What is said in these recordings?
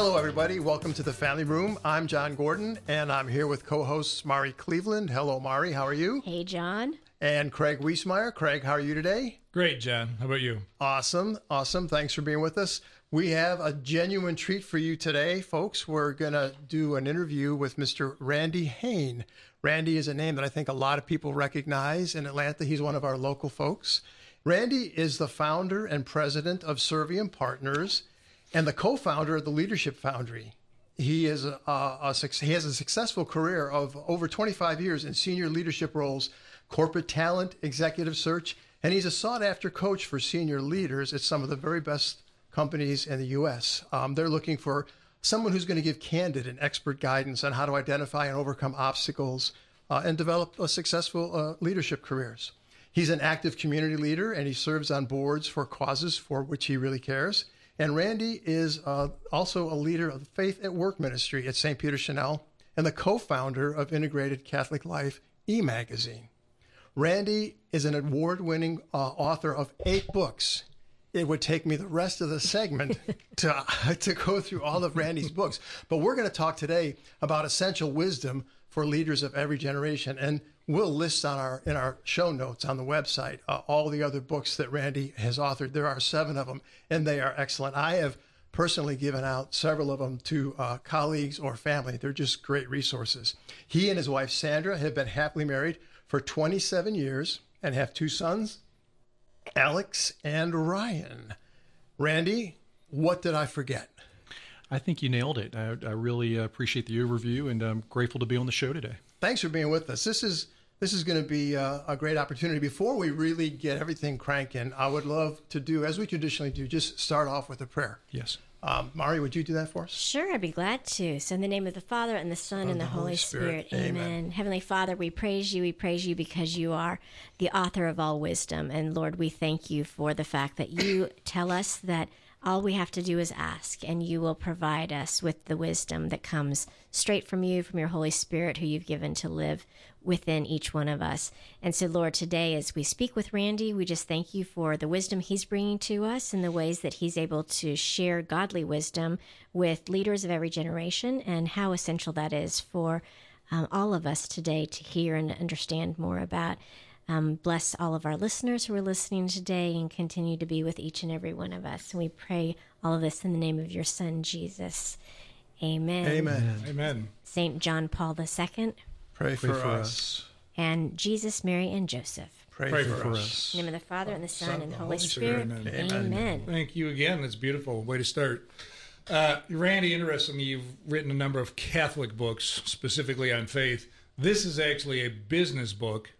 Hello, everybody. Welcome to the Family Room. I'm John Gordon, and I'm here with co hosts Mari Cleveland. Hello, Mari. How are you? Hey, John. And Craig Wiesmeyer. Craig, how are you today? Great, John. How about you? Awesome. Awesome. Thanks for being with us. We have a genuine treat for you today, folks. We're going to do an interview with Mr. Randy Hain. Randy is a name that I think a lot of people recognize in Atlanta. He's one of our local folks. Randy is the founder and president of Serviam Partners and the co-founder of the Leadership Foundry. He is a, a, a, he has a successful career of over 25 years in senior leadership roles, corporate talent, executive search, and he's a sought-after coach for senior leaders at some of the very best companies in the U.S. Um, they're looking for someone who's going to give candid and expert guidance on how to identify and overcome obstacles uh, and develop a successful uh, leadership careers. He's an active community leader and he serves on boards for causes for which he really cares. And Randy is uh, also a leader of the Faith at Work ministry at St. Peter Chanel and the co founder of Integrated Catholic Life e magazine. Randy is an award winning uh, author of eight books. It would take me the rest of the segment to, to go through all of Randy's books. But we're going to talk today about essential wisdom for leaders of every generation. And we'll list on our in our show notes on the website uh, all the other books that Randy has authored. There are seven of them, and they are excellent. I have personally given out several of them to uh, colleagues or family. They're just great resources. He and his wife Sandra have been happily married for 27 years and have two sons, Alex and Ryan. Randy, what did I forget? I think you nailed it. I, I really appreciate the overview, and I'm grateful to be on the show today. Thanks for being with us. This is this is going to be a, a, great opportunity. Before we really get everything cranking, I would love to do, as we traditionally do, just start off with a prayer. Yes. Um, Mari, would you do that for us? Sure, I'd be glad to. So, in the name of the Father, and the Son, and the, the, Holy, Holy Spirit, Spirit. Amen. Amen. Heavenly Father, we praise you. We praise you because you are the author of all wisdom. And Lord, we thank you for the fact that you tell us that all we have to do is ask, and you will provide us with the wisdom that comes straight from you, from your Holy Spirit, who you've given to live within each one of us. And so, Lord, today as we speak with Randy, we just thank you for the wisdom he's bringing to us and the ways that he's able to share godly wisdom with leaders of every generation and how essential that is for um, all of us today to hear and understand more about. Um, bless all of our listeners who are listening today and continue to be with each and every one of us. And we pray all of this in the name of your Son, Jesus. Amen. Amen. Amen. Saint John Paul II. Pray, for, for us. us. And Jesus, Mary, and Joseph. Pray, Pray for, for, us. us. In the name of the Father, and the Son, Son and the Holy, Holy Spirit. Spirit. Amen. Amen. Amen. Thank you again. That's beautiful. Way to start. Uh, Randy, interestingly, you've written a number of Catholic books, specifically on faith. This is actually a business book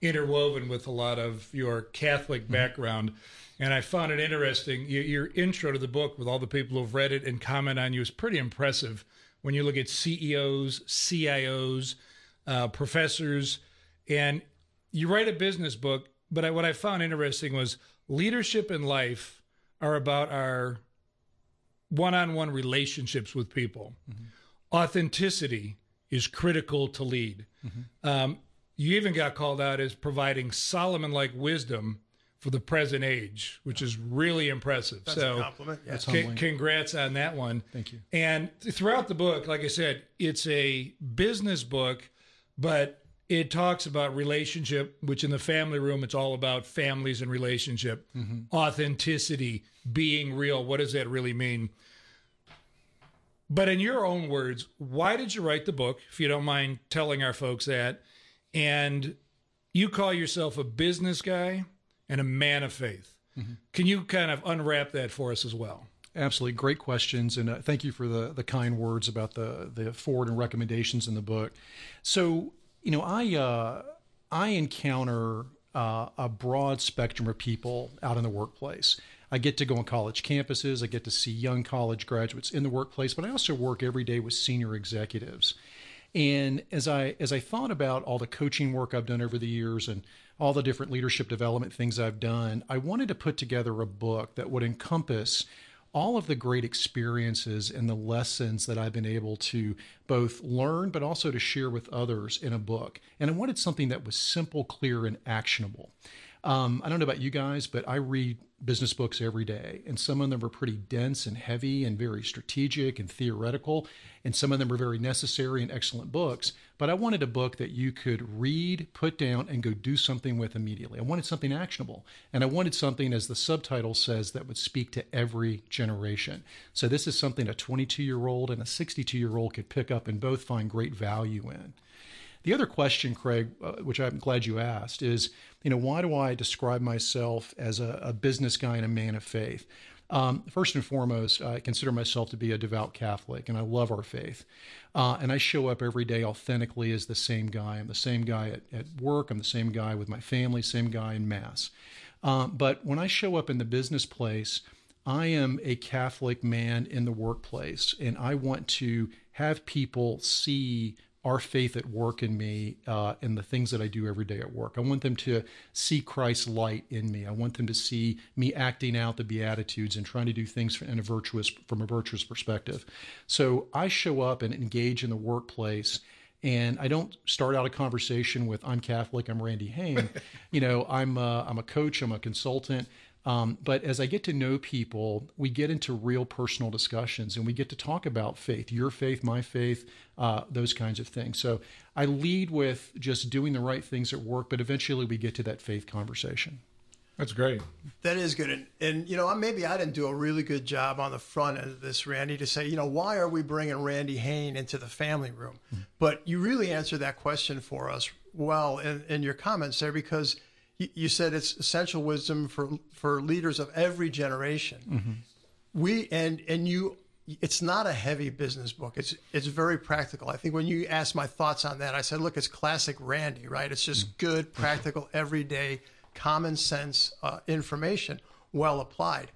interwoven with a lot of your Catholic mm-hmm. background. And I found it interesting. Your, your, intro to the book, with all the people who've read it and comment on you, is pretty impressive. When you look at CEOs, CIOs, uh, professors, and you write a business book. But I, what I found interesting was leadership and life are about our one-on-one relationships with people. Mm-hmm. Authenticity is critical to lead. Mm-hmm. Um, you even got called out as providing Solomon like wisdom for the present age, which is really impressive. That's so, a compliment. Yeah. C- congrats on that one. Thank you. And throughout the book, like I said, it's a business book, but it talks about relationship, which in the family room, it's all about families and relationship, mm-hmm. authenticity, being real. What does that really mean? But in your own words, why did you write the book? If you don't mind telling our folks that and you call yourself a business guy and a man of faith. Mm-hmm. Can you kind of unwrap that for us as well? Absolutely, great questions, and uh, thank you for the the kind words about the the forward and recommendations in the book. So, you know, I uh, I encounter uh, a broad spectrum of people out in the workplace. I get to go on college campuses. I get to see young college graduates in the workplace, but I also work every day with senior executives. And as I as I thought about all the coaching work I've done over the years and all the different leadership development things I've done, I wanted to put together a book that would encompass all of the great experiences and the lessons that I've been able to both learn but also to share with others in a book. And I wanted something that was simple, clear, and actionable. Um, I don't know about you guys, but I read business books every day, and some of them are pretty dense and heavy and very strategic and theoretical, and some of them are very necessary and excellent books. But I wanted a book that you could read, put down, and go do something with immediately. I wanted something actionable, and I wanted something, as the subtitle says, that would speak to every generation. So this is something a 22 year old and a 62 year old could pick up and both find great value in. The other question, Craig, uh, which I'm glad you asked, is you know why do I describe myself as a, a business guy and a man of faith? Um, first and foremost, I consider myself to be a devout Catholic, and I love our faith. Uh, and I show up every day authentically as the same guy. I'm the same guy at, at work. I'm the same guy with my family, same guy in Mass. Uh, but when I show up in the business place, I am a Catholic man in the workplace, and I want to have people see our faith at work in me uh, and the things that I do every day at work. I want them to see Christ's light in me. I want them to see me acting out the Beatitudes and trying to do things in a virtuous from a virtuous perspective. So I show up and engage in the workplace. And I don't start out a conversation with "I'm Catholic, I'm Randy Hain." you know, I'm a, I'm a coach, I'm a consultant. Um, but as I get to know people, we get into real personal discussions and we get to talk about faith, your faith, my faith, uh, those kinds of things. So I lead with just doing the right things at work, but eventually we get to that faith conversation. That's great. That is good. And, and, you know, maybe I didn't do a really good job on the front end of this, Randy, to say, you know, why are we bringing Randy Hain into the family room? Mm-hmm. But you really answered that question for us well in, in your comments there because – you said it's essential wisdom for for leaders of every generation. Mm-hmm. We and and you it's not a heavy business book. It's it's very practical. I think when you asked my thoughts on that, I said, look, it's classic Randy, right? It's just mm-hmm. good, practical, everyday, common sense uh, information, well applied.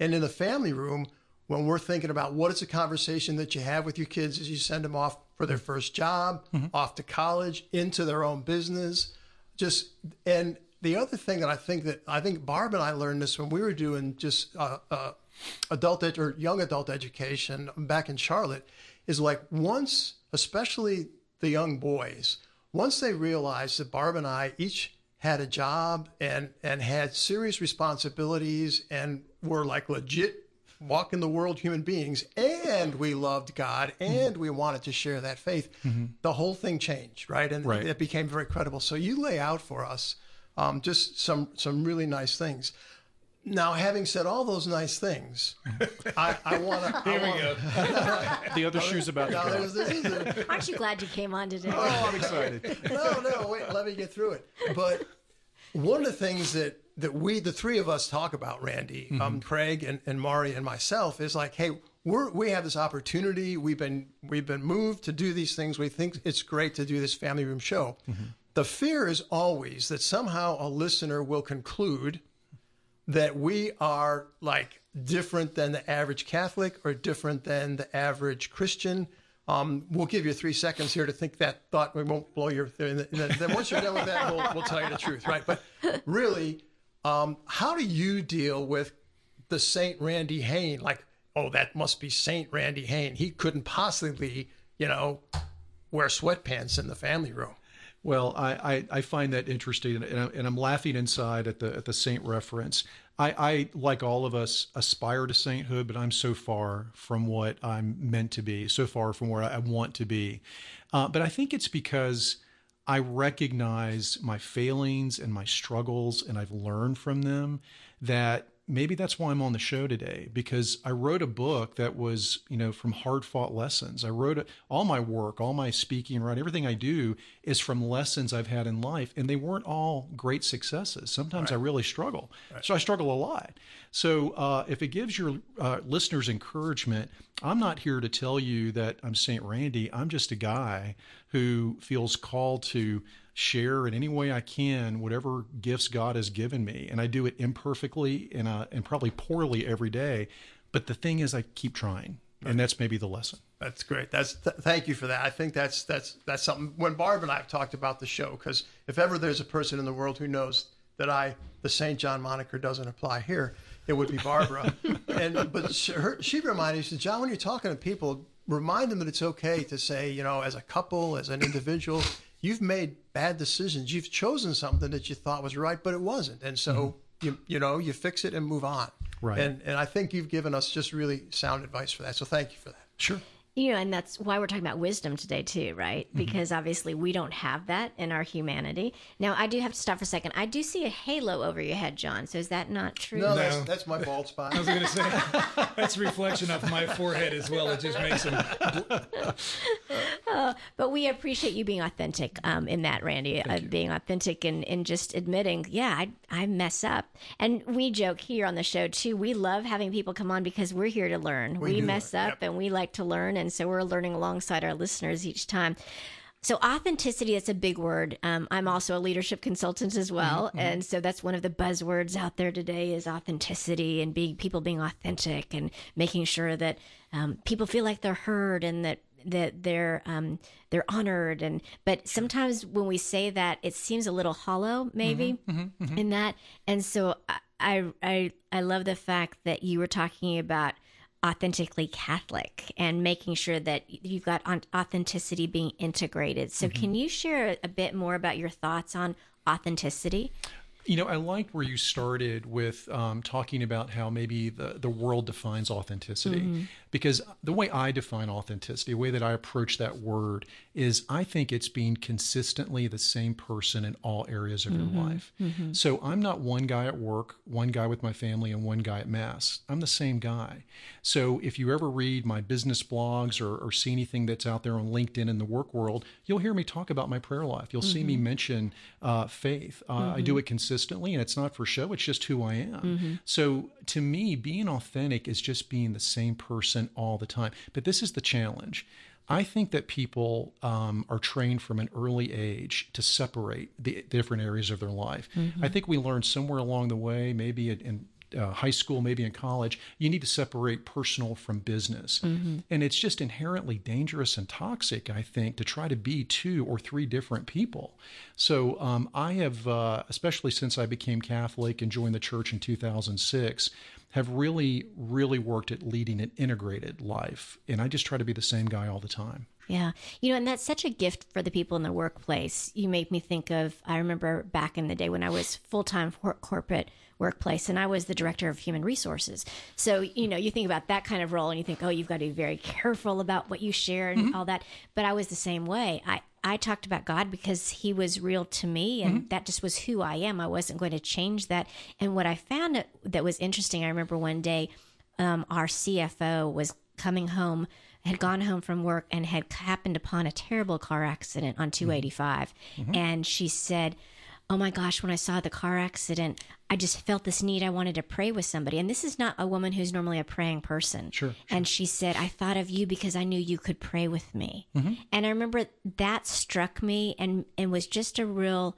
And in the family room, when we're thinking about what is a conversation that you have with your kids as you send them off for their first job, mm-hmm. off to college, into their own business, just and the other thing that I think that I think Barb and I learned this when we were doing just uh, uh, adult ed- or young adult education back in Charlotte is like once, especially the young boys, once they realized that Barb and I each had a job and and had serious responsibilities and were like legit walk in the world human beings and we loved God and mm-hmm. we wanted to share that faith, mm-hmm. the whole thing changed, right? And right. it became very credible. So you lay out for us um, just some some really nice things. Now, having said all those nice things, I, I want to. Here we go. the other shoe's about to come. Aren't you glad you came on today? Oh, I'm excited. no, no, wait, let me get through it. But one of the things that that we, the three of us, talk about, Randy, mm-hmm. um, Craig, and, and Mari, and myself, is like, hey, we're, we have this opportunity. We've been we've been moved to do these things. We think it's great to do this family room show. Mm-hmm. The fear is always that somehow a listener will conclude that we are like different than the average Catholic or different than the average Christian. Um, we'll give you three seconds here to think that thought. We won't blow your. Then once you're done with that, we'll, we'll tell you the truth, right? But really, um, how do you deal with the Saint Randy Hain? Like, oh, that must be Saint Randy Hain. He couldn't possibly, you know, wear sweatpants in the family room. Well, I, I, I, find that interesting, and, I'm laughing inside at the at the saint reference. I, I, like all of us, aspire to sainthood, but I'm so far from what I'm meant to be, so far from where I want to be. Uh, but I think it's because I recognize my failings and my struggles, and I've learned from them. That maybe that's why I'm on the show today because I wrote a book that was, you know, from hard fought lessons. I wrote a, all my work, all my speaking, right, everything I do is from lessons I've had in life, and they weren't all great successes. Sometimes right. I really struggle, right. so I struggle a lot. So uh, if it gives your uh, listeners encouragement, I'm not here to tell you that I'm Saint Randy. I'm just a guy who feels called to share in any way I can whatever gifts God has given me. And I do it imperfectly and, uh, and probably poorly every day. But the thing is, I keep trying. and that's maybe the lesson. That's great. That's th- thank you for that. I think that's that's that's something. When Barb and I have talked about the show, because if ever there's a person in the world who knows that I the St. John moniker doesn't apply here, it would be Barbara. and but she, her, she reminded me, she said, John, when you're talking to people, remind them that it's okay to say, you know, as a couple, as an individual, you've made bad decisions. You've chosen something that you thought was right, but it wasn't, and so mm-hmm. you you know you fix it and move on. Right. And and I think you've given us just really sound advice for that. So thank you for that. Sure you know, and that's why we're talking about wisdom today, too, right? Mm-hmm. Because obviously we don't have that in our humanity. Now, I do have to stop for a second. I do see a halo over your head, John. So is that not true? No, no. That's, that's, my bald spot. I was going to say that's reflection of my forehead as well. It just makes them. uh, but we appreciate you being authentic um, in that, Randy. Uh, being authentic and, and just admitting, yeah, I, I mess up. And we joke here on the show too. We love having people come on because we're here to learn. We, we mess up yep. and we like to learn. And so we're learning alongside our listeners each time. So authenticity, that's a big word. Um, I'm also a leadership consultant as well. Mm-hmm. And so that's one of the buzzwords out there today is authenticity and being people being authentic and making sure that um, people feel like they're heard and that that they're um, they're honored and but sometimes when we say that it seems a little hollow maybe mm-hmm, mm-hmm, mm-hmm. in that and so I, I I love the fact that you were talking about authentically Catholic and making sure that you've got authenticity being integrated. So, mm-hmm. can you share a bit more about your thoughts on authenticity? You know, I liked where you started with um, talking about how maybe the, the world defines authenticity. Mm-hmm. Because the way I define authenticity, the way that I approach that word is I think it's being consistently the same person in all areas of mm-hmm. your life. Mm-hmm. So I'm not one guy at work, one guy with my family, and one guy at Mass. I'm the same guy. So if you ever read my business blogs or, or see anything that's out there on LinkedIn in the work world, you'll hear me talk about my prayer life. You'll see me mm-hmm. mention uh, faith. Uh, I do mm-hmm. it consistently, and it's not for show, it's just who I am. Mm-hmm. So to me, being authentic is just being the same person all the time. But this is the challenge. I think that people um, are trained from an early age to separate the different areas of their life. Mm-hmm. I think we learned somewhere along the way, maybe in, uh, high school, maybe in college, you need to separate personal from business. Mm-hmm. And it's just inherently dangerous and toxic, I think, to try to be two or three different people. So um, I have, uh, especially since I became Catholic and joined the church in 2006, have really, really worked at leading an integrated life. And I just try to be the same guy all the time. Yeah. You know, and that's such a gift for the people in the workplace. You make me think of, I remember back in the day when I was full time corporate workplace and I was the director of human resources. So, you know, you think about that kind of role and you think, oh, you've got to be very careful about what you share and mm-hmm. all that. But I was the same way. I, I talked about God because he was real to me and mm-hmm. that just was who I am. I wasn't going to change that. And what I found that was interesting, I remember one day um, our CFO was coming home had gone home from work and had happened upon a terrible car accident on 285 mm-hmm. and she said oh my gosh, when I saw the car accident, I just felt this need. I wanted to pray with somebody. And this is not a woman who's normally a praying person. Sure. sure. And she said, I thought of you because I knew you could pray with me. Mm-hmm. And I remember that struck me and, and was just a real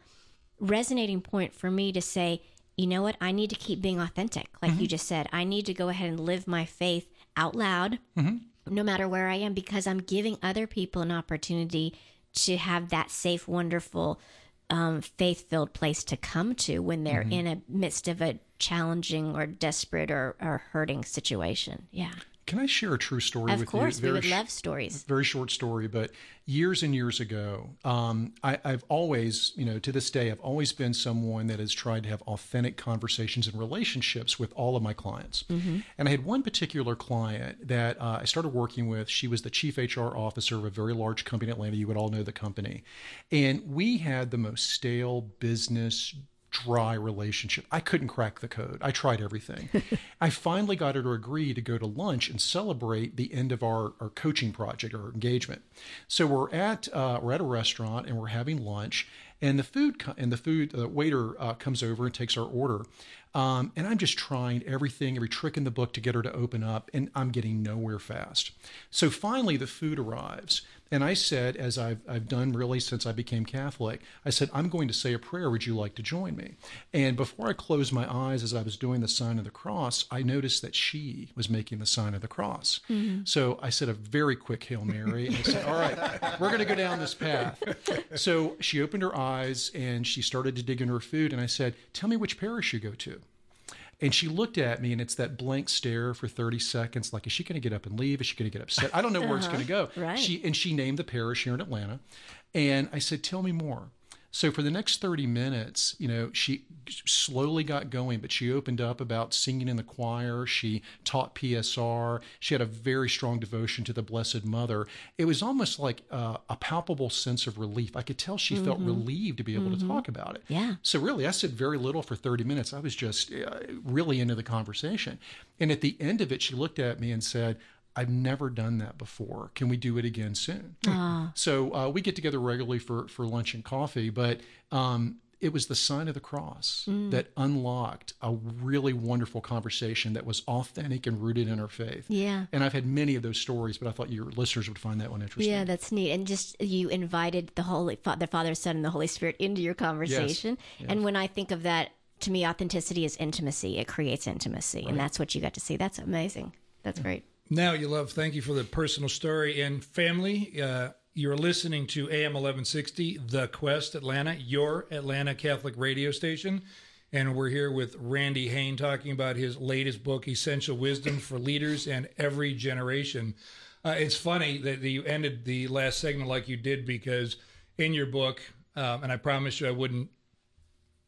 resonating point for me to say, you know what? I need to keep being authentic. Like mm-hmm. you just said, I need to go ahead and live my faith out loud, mm-hmm. No matter where I am, because I'm giving other people an opportunity to have that safe, wonderful, um, faith filled place to come to when they're mm-hmm. in a midst of a challenging or desperate or, or hurting situation. Yeah. Can I share a true story of with course, you? Very we would sh- love stories. Very short story, but years and years ago, um, I, have always, you know, to this day, I've always been someone that has tried to have authentic conversations and relationships with all of my clients. Mm-hmm. And I had one particular client that uh, I started working with. She was the chief HR officer of a very large company in Atlanta. You would all know the company. And we had the most stale business dry relationship. I couldn't crack the code. I tried everything. I finally got her to agree to go to lunch and celebrate the end of our, our coaching project or engagement. So we're at uh, we're at a restaurant and we're having lunch. And the food co- and the food the waiter uh, comes over and takes our order. Um, and I'm just trying everything, every trick in the book to get her to open up, and I'm getting nowhere fast. So finally, the food arrives. And I said, as I've, I've done really since I became Catholic, I said, I'm going to say a prayer. Would you like to join me? And before I closed my eyes as I was doing the sign of the cross, I noticed that she was making the sign of the cross. Mm-hmm. So I said a very quick Hail Mary and I said, All right, we're going to go down this path. So she opened her eyes and she started to dig in her food. And I said, Tell me which parish you go to. And she looked at me, and it's that blank stare for 30 seconds. Like, is she going to get up and leave? Is she going to get upset? I don't know where uh-huh. it's going to go. Right. She and she named the parish here in Atlanta, and I said, "Tell me more." So for the next 30 minutes, you know, she slowly got going, but she opened up about singing in the choir. She taught PSR. She had a very strong devotion to the Blessed Mother. It was almost like a, a palpable sense of relief. I could tell she mm-hmm. felt relieved to be able mm-hmm. to talk about it. Yeah. So really, I said very little for 30 minutes. I was just uh, really into the conversation. And at the end of it, she looked at me and said, I've never done that before. Can we do it again soon? Uh. So uh, we get together regularly for, for lunch and coffee, but um, it was the sign of the cross mm. that unlocked a really wonderful conversation that was authentic and rooted in our faith. Yeah. And I've had many of those stories, but I thought your listeners would find that one interesting. Yeah, that's neat. And just you invited the Holy, the Father, Son, and the Holy Spirit into your conversation. Yes. Yes. And when I think of that, to me, authenticity is intimacy. It creates intimacy, right. and that's what you got to see. That's amazing. That's yeah. great. Now you love. Thank you for the personal story and family. Uh, you're listening to AM 1160, The Quest Atlanta, your Atlanta Catholic radio station. And we're here with Randy Hain talking about his latest book, Essential Wisdom for Leaders and Every Generation. Uh, it's funny that you ended the last segment like you did because in your book, um, and I promised you I wouldn't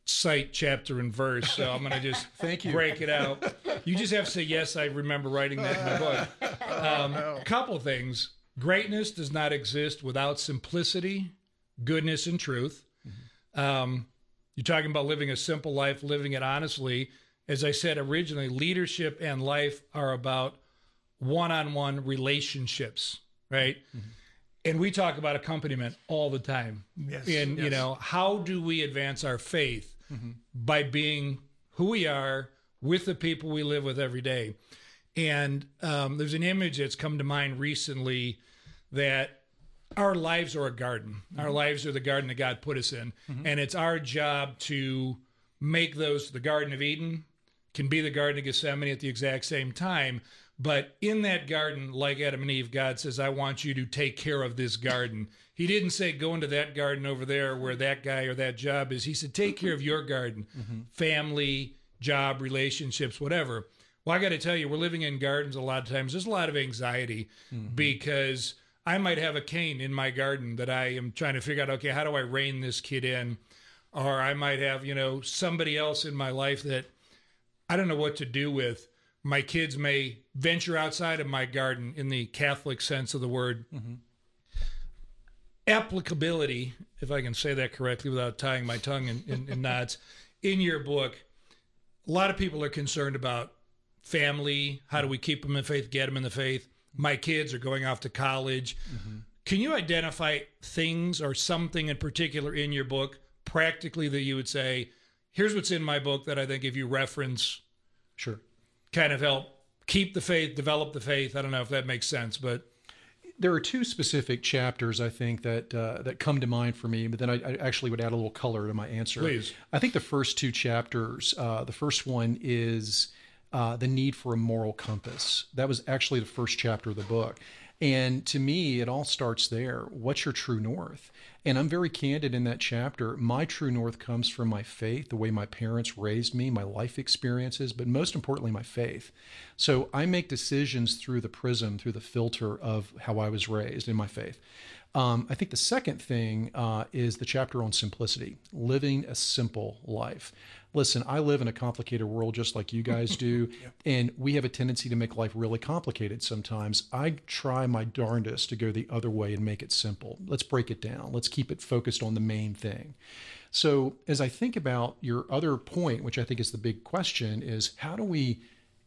cite chapter and verse, so I'm going to just Thank you. break it out. You just have to say, yes, I remember writing that in my book. Oh, um. Couple things. Greatness does not exist without simplicity, goodness, and truth. Mm-hmm. Um, you're talking about living a simple life, living it honestly. As I said originally, leadership and life are about one on one relationships, right? Mm-hmm and we talk about accompaniment all the time. Yes, and yes. you know, how do we advance our faith? Mm-hmm. by being who we are with the people we live with every day. And um, there's an image that's come to mind recently that our lives are a garden. Mm-hmm. Our lives are the garden that God put us in. Mm-hmm. And it's our job to make those the Garden of Eden, can be the Garden of Gethsemane at the exact same time. But in that garden, like Adam and Eve, God says, I want you to take care of this garden. He didn't say go into that garden over there where that guy or that job is. He said take care of your garden, mm-hmm. family, job, relationships, whatever. Well, I got to tell you, we're living in gardens a lot of times. There's a lot of anxiety mm-hmm. because I might have a Cain in my garden that I am trying to figure out, okay, how do I rein this kid in? Or I might have, you know, somebody else in my life that I don't know what to do with. My kids may venture outside of my garden in the Catholic sense of the word. Mm-hmm applicability, if I can say that correctly without tying my tongue in, in, in knots, in your book, a lot of people are concerned about family. How do we keep them in faith, get them in the faith? My kids are going off to college. Mm-hmm. Can you identify things or something in particular in your book, practically, that you would say, here's what's in my book that I think if you reference, sure, kind of help keep the faith, develop the faith? I don't know if that makes sense, but there are two specific chapters I think that uh, that come to mind for me, but then I, I, actually would add a little color to my answer. Please. I think the first two chapters. Uh, the first one is uh, the need for a moral compass. That was actually the first chapter of the book, and to me, it all starts there. What's your true north? And I'm very candid in that chapter. My true north comes from my faith, the way my parents raised me, my life experiences, but most importantly, my faith. So I make decisions through the prism, through the filter of how I was raised in my faith. Um, I think the second thing uh, is the chapter on simplicity, living a simple life listen, I live in a complicated world just like you guys do, yep. and we have a tendency to make life really complicated sometimes. I try my darndest to go the other way and make it simple. Let's break it down. Let's keep it focused on the main thing. So, as I think about your other point, which I think is the big question, is how do we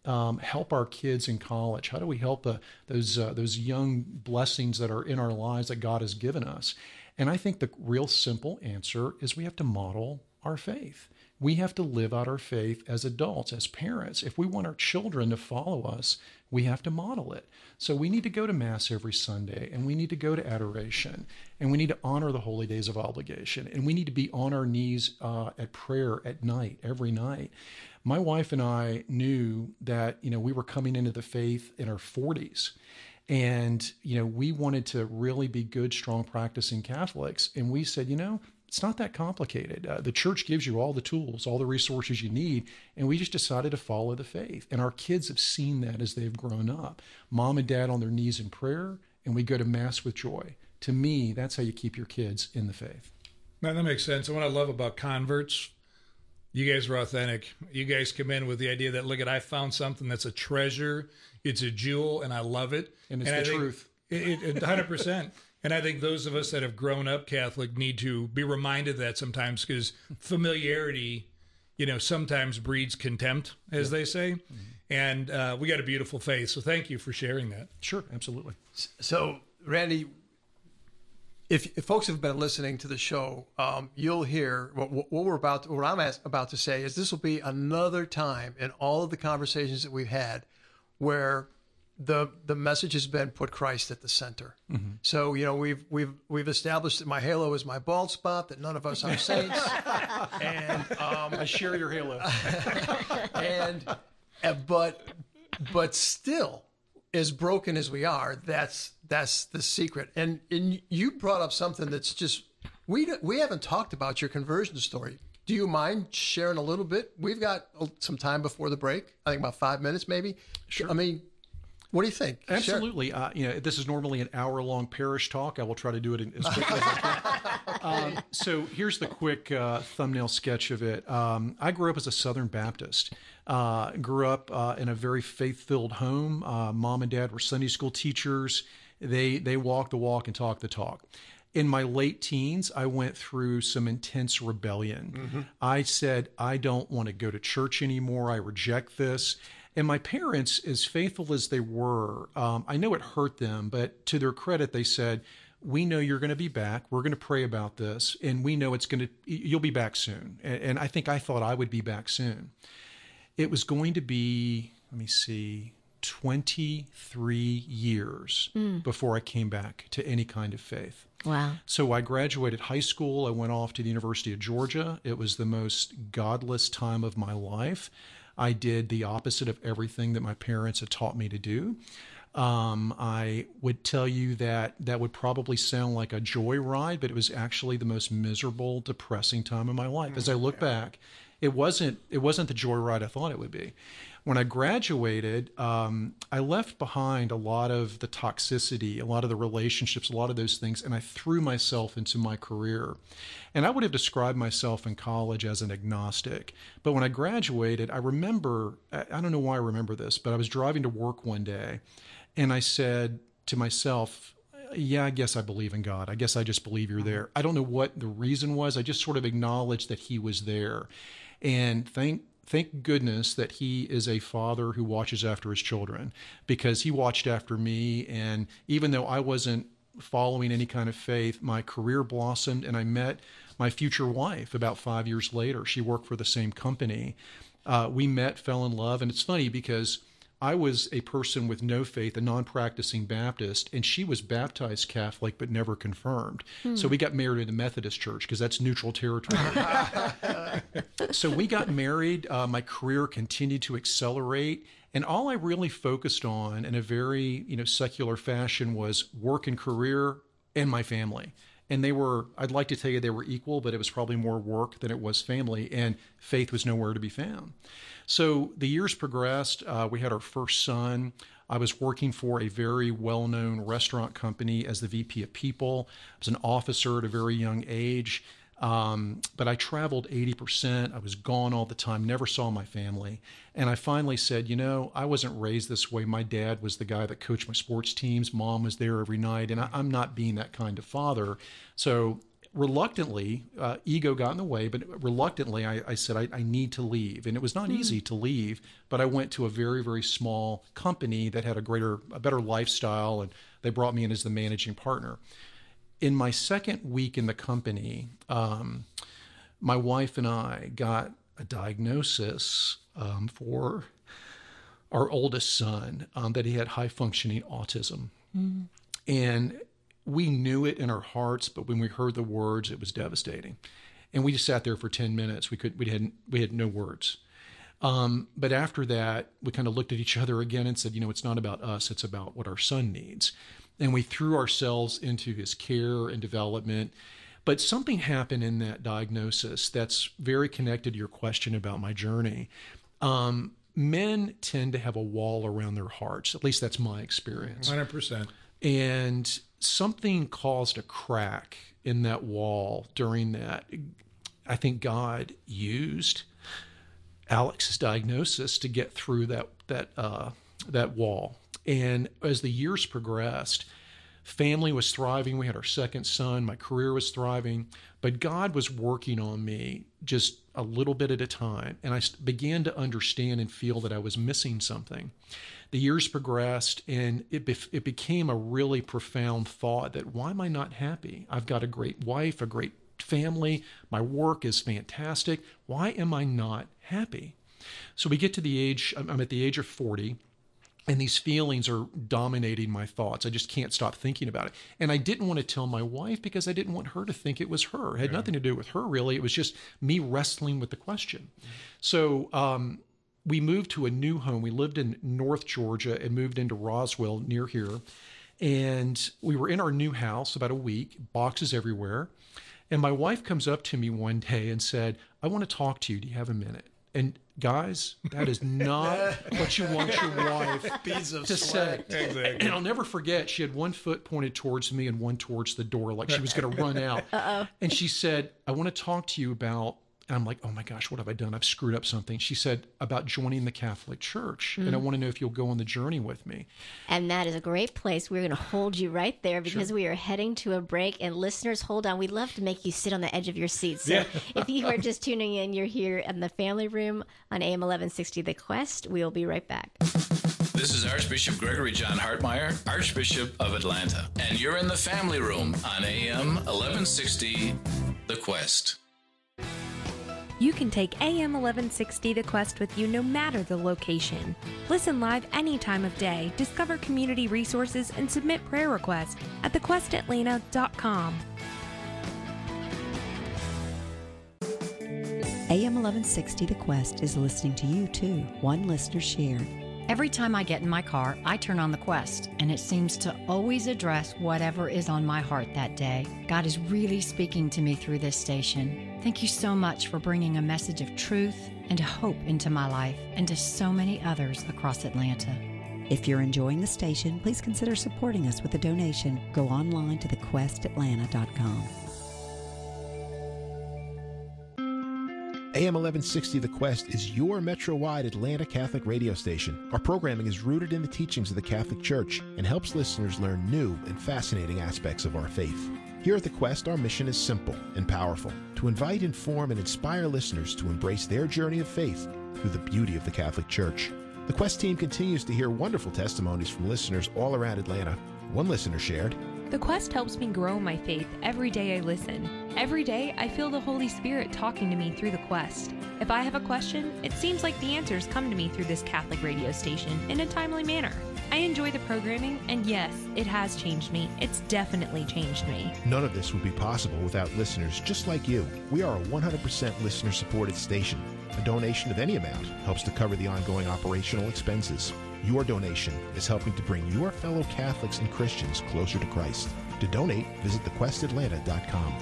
um, help our kids in college? How do we help the, those uh, those young blessings that are in our lives that God has given us? And I think the real simple answer is we have to model our faith. We have to live out our faith as adults, as parents. If we want our children to follow us, we have to model it. So we need to go to Mass every Sunday, and we need to go to adoration, and we need to honor the holy days of obligation, and we need to be on our knees uh, at prayer at night, every night. My wife and I knew that you know we were coming into the faith in our 40s, and you know we wanted to really be good, strong, practicing Catholics, and we said, you know, it's not that complicated. Uh, the church gives you all the tools, all the resources you need, and we just decided to follow the faith. And our kids have seen that as they've grown up. Mom and dad on their knees in prayer, and we go to Mass with joy. To me, that's how you keep your kids in the faith. Now, that makes sense. And what I love about converts, you guys are authentic. You guys come in with the idea that, look at, I found something that's a treasure, it's a jewel, and I love it. And it's and the truth. It, it, 100%. And I think those of us that have grown up Catholic need to be reminded that sometimes because familiarity, you know, sometimes breeds contempt, as they say. Mm-hmm. And uh, we got a beautiful faith. So thank you for sharing that. Sure, absolutely. So, Randy, if, if folks have been listening to the show, um, you'll hear what, what, we're about. To, what I'm about to say is this will be another time in all of the conversations that we've had where the the message has been put Christ at the center. Mm-hmm. So you know we've we've we've established that my halo is my bald spot. That none of us are saints, and um, I share your halo. and uh, but but still, as broken as we are, that's that's the secret. And and you brought up something that's just we we haven't talked about your conversion story. Do you mind sharing a little bit? We've got some time before the break. I think about five minutes, maybe. Sure. I mean, what do you think? Absolutely. Uh, you know, this is normally an hour-long parish talk. I will try to do it as quickly as I can. Um, so here's the quick uh, thumbnail sketch of it. Um, I grew up as a Southern Baptist. Uh, grew up uh, in a very faith-filled home. Uh, mom and dad were Sunday school teachers. They they walked the walk and talked the talk in my late teens, I went through some intense rebellion. Mm-hmm. I said, I don't want to go to church anymore. I reject this. And my parents, as faithful as they were, um, I know it hurt them, but to their credit, they said, we know you're going to be back. We're going to pray about this, and we know it's going to. You'll be back soon. And, and I think I thought I would be back soon. It was going to be. Let me see. 23 years mm. before I came back to any kind of faith. Wow. So I graduated high school. I went off to the University of Georgia. It was the most godless time of my life. I did the opposite of everything that my parents had taught me to do. Um, I would tell you that that would probably sound like a joy ride, but it was actually the most miserable, depressing time of my life. As I look back, it wasn't it wasn't the joy ride I thought it would be when I graduated, um, I left behind a lot of the toxicity, a lot of the relationships, a lot of those things, and I threw myself into my career. And I would have described myself in college as an agnostic. But when I graduated, I remember, I don't know why I remember this, but I was driving to work one day and I said to myself, yeah, I guess I believe in God. I guess I just believe you're there. I don't know what the reason was. I just sort of acknowledged that He was there. And thank thank goodness that he is a father who watches after his children because he watched after me. And even though I wasn't following any kind of faith, my career blossomed and I met my future wife about five years later. She worked for the same company. Uh, we met, fell in love. And it's funny because I was a person with no faith, a non practicing Baptist, and she was baptized Catholic but never confirmed. Hmm. So we got married in the Methodist church because that's neutral territory. so we got married. Uh, my career continued to accelerate. And all I really focused on in a very you know secular fashion was work and career and my family and they were i'd like to tell you they were equal but it was probably more work than it was family and faith was nowhere to be found so the years progressed. Uh, we had our first son. I was working for a very well known restaurant company as the VP of People. I was an officer at a very young age. Um, but I traveled 80%. I was gone all the time, never saw my family. And I finally said, you know, I wasn't raised this way. My dad was the guy that coached my sports teams, mom was there every night, and I, I'm not being that kind of father. So reluctantly, uh, ego got in the way, but reluctantly, I, I said, I, I, need to leave. And it was not mm. easy to leave, but I went to a very, very small company that had a greater, a better lifestyle, and they brought me in as the managing partner. in my second week in the company, um, my wife and I got a diagnosis um, for our oldest son um, that he had high functioning autism. Mm. And we knew it in our hearts, but when we heard the words, it was devastating. And we just sat there for 10 minutes. We could, we had, we had no words. Um, but after that, we kind of looked at each other again and said, you know, it's not about us, it's about what our son needs. And we threw ourselves into his care and development. But something happened in that diagnosis that's very connected to your question about my journey. Um, men tend to have a wall around their hearts. At least that's my experience. 100%. And something caused a crack in that wall during that. I think God used Alex's diagnosis to get through that that uh, that wall. And as the years progressed, family was thriving. We had our second son. My career was thriving, but God was working on me just a little bit at a time. And I began to understand and feel that I was missing something. The years progressed, and it, be- it became a really profound thought that why am I not happy? I've got a great wife, a great family, my work is fantastic. Why am I not happy? So we get to the age, I'm at the age of 40 and these feelings are dominating my thoughts. I just can't stop thinking about it. And I didn't want to tell my wife because I didn't want her to think it was her. It had yeah. nothing to do with her, really. It was just me wrestling with the question. So um, we moved to a new home. We lived in North Georgia and moved into Roswell near here. And we were in our new house about a week, boxes everywhere. And my wife comes up to me one day and said, I want to talk to you. Do you have a minute? And guys, that is not what you want your wife to say. Exactly. And I'll never forget, she had one foot pointed towards me and one towards the door, like she was going to run out. Uh-oh. And she said, I want to talk to you about and I'm like, oh my gosh, what have I done? I've screwed up something. She said about joining the Catholic Church. Mm-hmm. And I mm. want to know if you'll go on the journey with me. And that is a great place. We're going to hold you right there because sure. we are heading to a break. And listeners, hold on. We'd love to make you sit on the edge of your seat. So yeah. if you are just tuning in, you're here in the family room on AM 1160 The Quest. We'll be right back. This is Archbishop Gregory John Hartmayer, Archbishop of Atlanta. And you're in the family room on AM 1160 The Quest. You can take AM 1160 The Quest with you no matter the location. Listen live any time of day, discover community resources, and submit prayer requests at thequestatlanta.com. AM 1160 The Quest is listening to you too, one listener shared. Every time I get in my car, I turn on the Quest, and it seems to always address whatever is on my heart that day. God is really speaking to me through this station. Thank you so much for bringing a message of truth and hope into my life and to so many others across Atlanta. If you're enjoying the station, please consider supporting us with a donation. Go online to thequestatlanta.com. AM 1160 The Quest is your metro wide Atlanta Catholic radio station. Our programming is rooted in the teachings of the Catholic Church and helps listeners learn new and fascinating aspects of our faith. Here at The Quest, our mission is simple and powerful to invite, inform, and inspire listeners to embrace their journey of faith through the beauty of the Catholic Church. The Quest team continues to hear wonderful testimonies from listeners all around Atlanta. One listener shared, the quest helps me grow my faith every day I listen. Every day I feel the Holy Spirit talking to me through the quest. If I have a question, it seems like the answers come to me through this Catholic radio station in a timely manner. I enjoy the programming, and yes, it has changed me. It's definitely changed me. None of this would be possible without listeners just like you. We are a 100% listener supported station. A donation of any amount helps to cover the ongoing operational expenses. Your donation is helping to bring your fellow Catholics and Christians closer to Christ. To donate, visit thequestatlanta.com.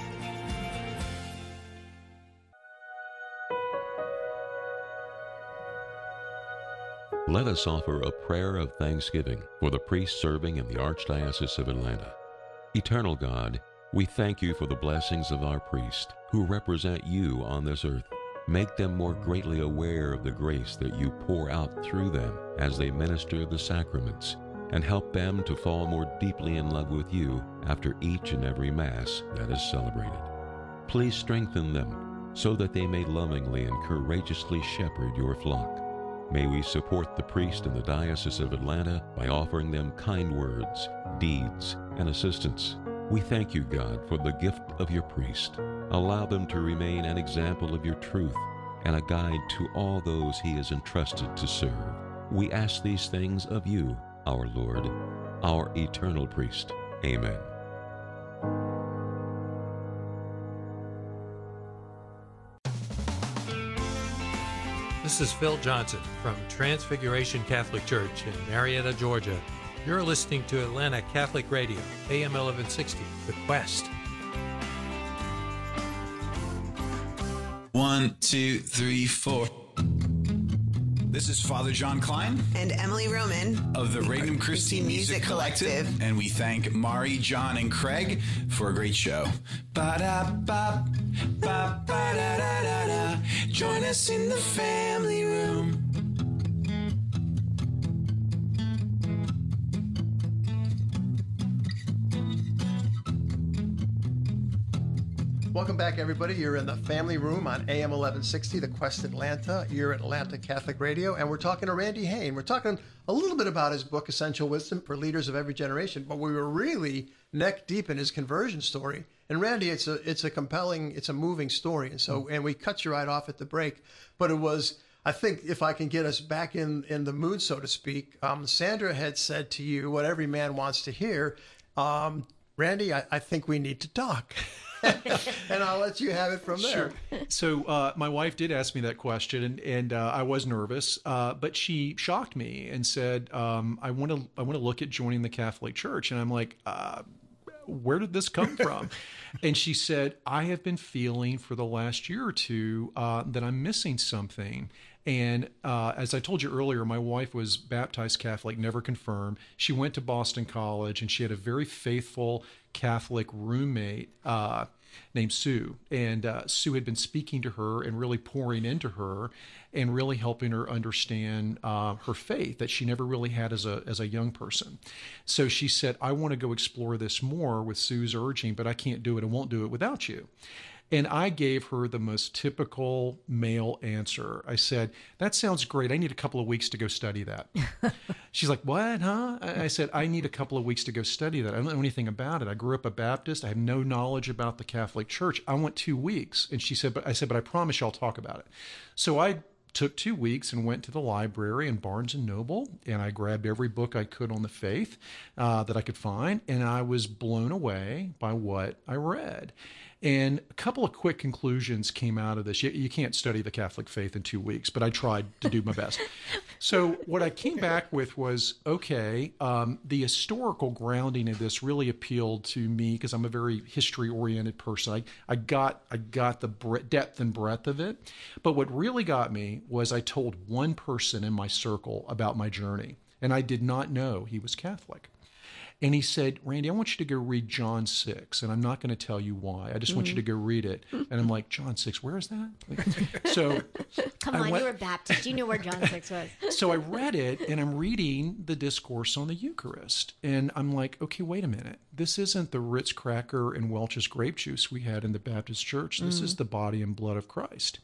Let us offer a prayer of thanksgiving for the priests serving in the Archdiocese of Atlanta. Eternal God, we thank you for the blessings of our priests who represent you on this earth. Make them more greatly aware of the grace that you pour out through them as they minister the sacraments, and help them to fall more deeply in love with you after each and every Mass that is celebrated. Please strengthen them so that they may lovingly and courageously shepherd your flock. May we support the priest in the Diocese of Atlanta by offering them kind words, deeds, and assistance. We thank you, God, for the gift of your priest. Allow them to remain an example of your truth and a guide to all those he is entrusted to serve. We ask these things of you, our Lord, our eternal priest. Amen. This is Phil Johnson from Transfiguration Catholic Church in Marietta, Georgia. You're listening to Atlanta Catholic Radio, AM 1160, The Quest. One, two, three, four. This is Father John Klein and Emily Roman of the Regnum Christi Music, Music Collective. Collective. And we thank Mari, John, and Craig for a great show. Ba-da-ba. Join us in the family room. Welcome back, everybody. You're in the family room on AM 1160, The Quest Atlanta. You're at Atlanta Catholic Radio, and we're talking to Randy Hain. We're talking a little bit about his book, Essential Wisdom for Leaders of Every Generation, but we were really neck deep in his conversion story. And Randy, it's a it's a compelling, it's a moving story. And so, and we cut you right off at the break, but it was. I think if I can get us back in, in the mood, so to speak, um, Sandra had said to you what every man wants to hear. Um, Randy, I, I think we need to talk. and I'll let you have it from there. Sure. So uh, my wife did ask me that question, and, and uh, I was nervous, uh, but she shocked me and said, um, "I want to I want to look at joining the Catholic Church," and I'm like. Uh, where did this come from? and she said, I have been feeling for the last year or two uh, that I'm missing something. And uh, as I told you earlier, my wife was baptized Catholic, never confirmed. She went to Boston College and she had a very faithful Catholic roommate uh, named Sue. And uh, Sue had been speaking to her and really pouring into her and really helping her understand uh, her faith that she never really had as a, as a young person. So she said, I want to go explore this more with Sue's urging, but I can't do it and won't do it without you. And I gave her the most typical male answer. I said, That sounds great. I need a couple of weeks to go study that. She's like, What, huh? I said, I need a couple of weeks to go study that. I don't know anything about it. I grew up a Baptist. I have no knowledge about the Catholic Church. I want two weeks. And she said, But I said, But I promise you I'll talk about it. So I took two weeks and went to the library in Barnes and Noble, and I grabbed every book I could on the faith uh, that I could find, and I was blown away by what I read. And a couple of quick conclusions came out of this. You, you, can't study the Catholic faith in two weeks, but I tried to do my best. so, what I came back with was okay, um, the historical grounding of this really appealed to me because I'm a very history oriented person. I, I, got, I got the depth and breadth of it. But what really got me was I told one person in my circle about my journey, and I did not know he was Catholic. And he said, Randy, I want you to go read John 6. And I'm not going to tell you why. I just mm-hmm. want you to go read it. And I'm like, John 6, where is that? so come on, went, you were Baptist. You knew where John 6 was. so I read it and I'm reading the discourse on the Eucharist. And I'm like, okay, wait a minute. This isn't the Ritz cracker and Welch's grape juice we had in the Baptist church. This mm. is the body and blood of Christ.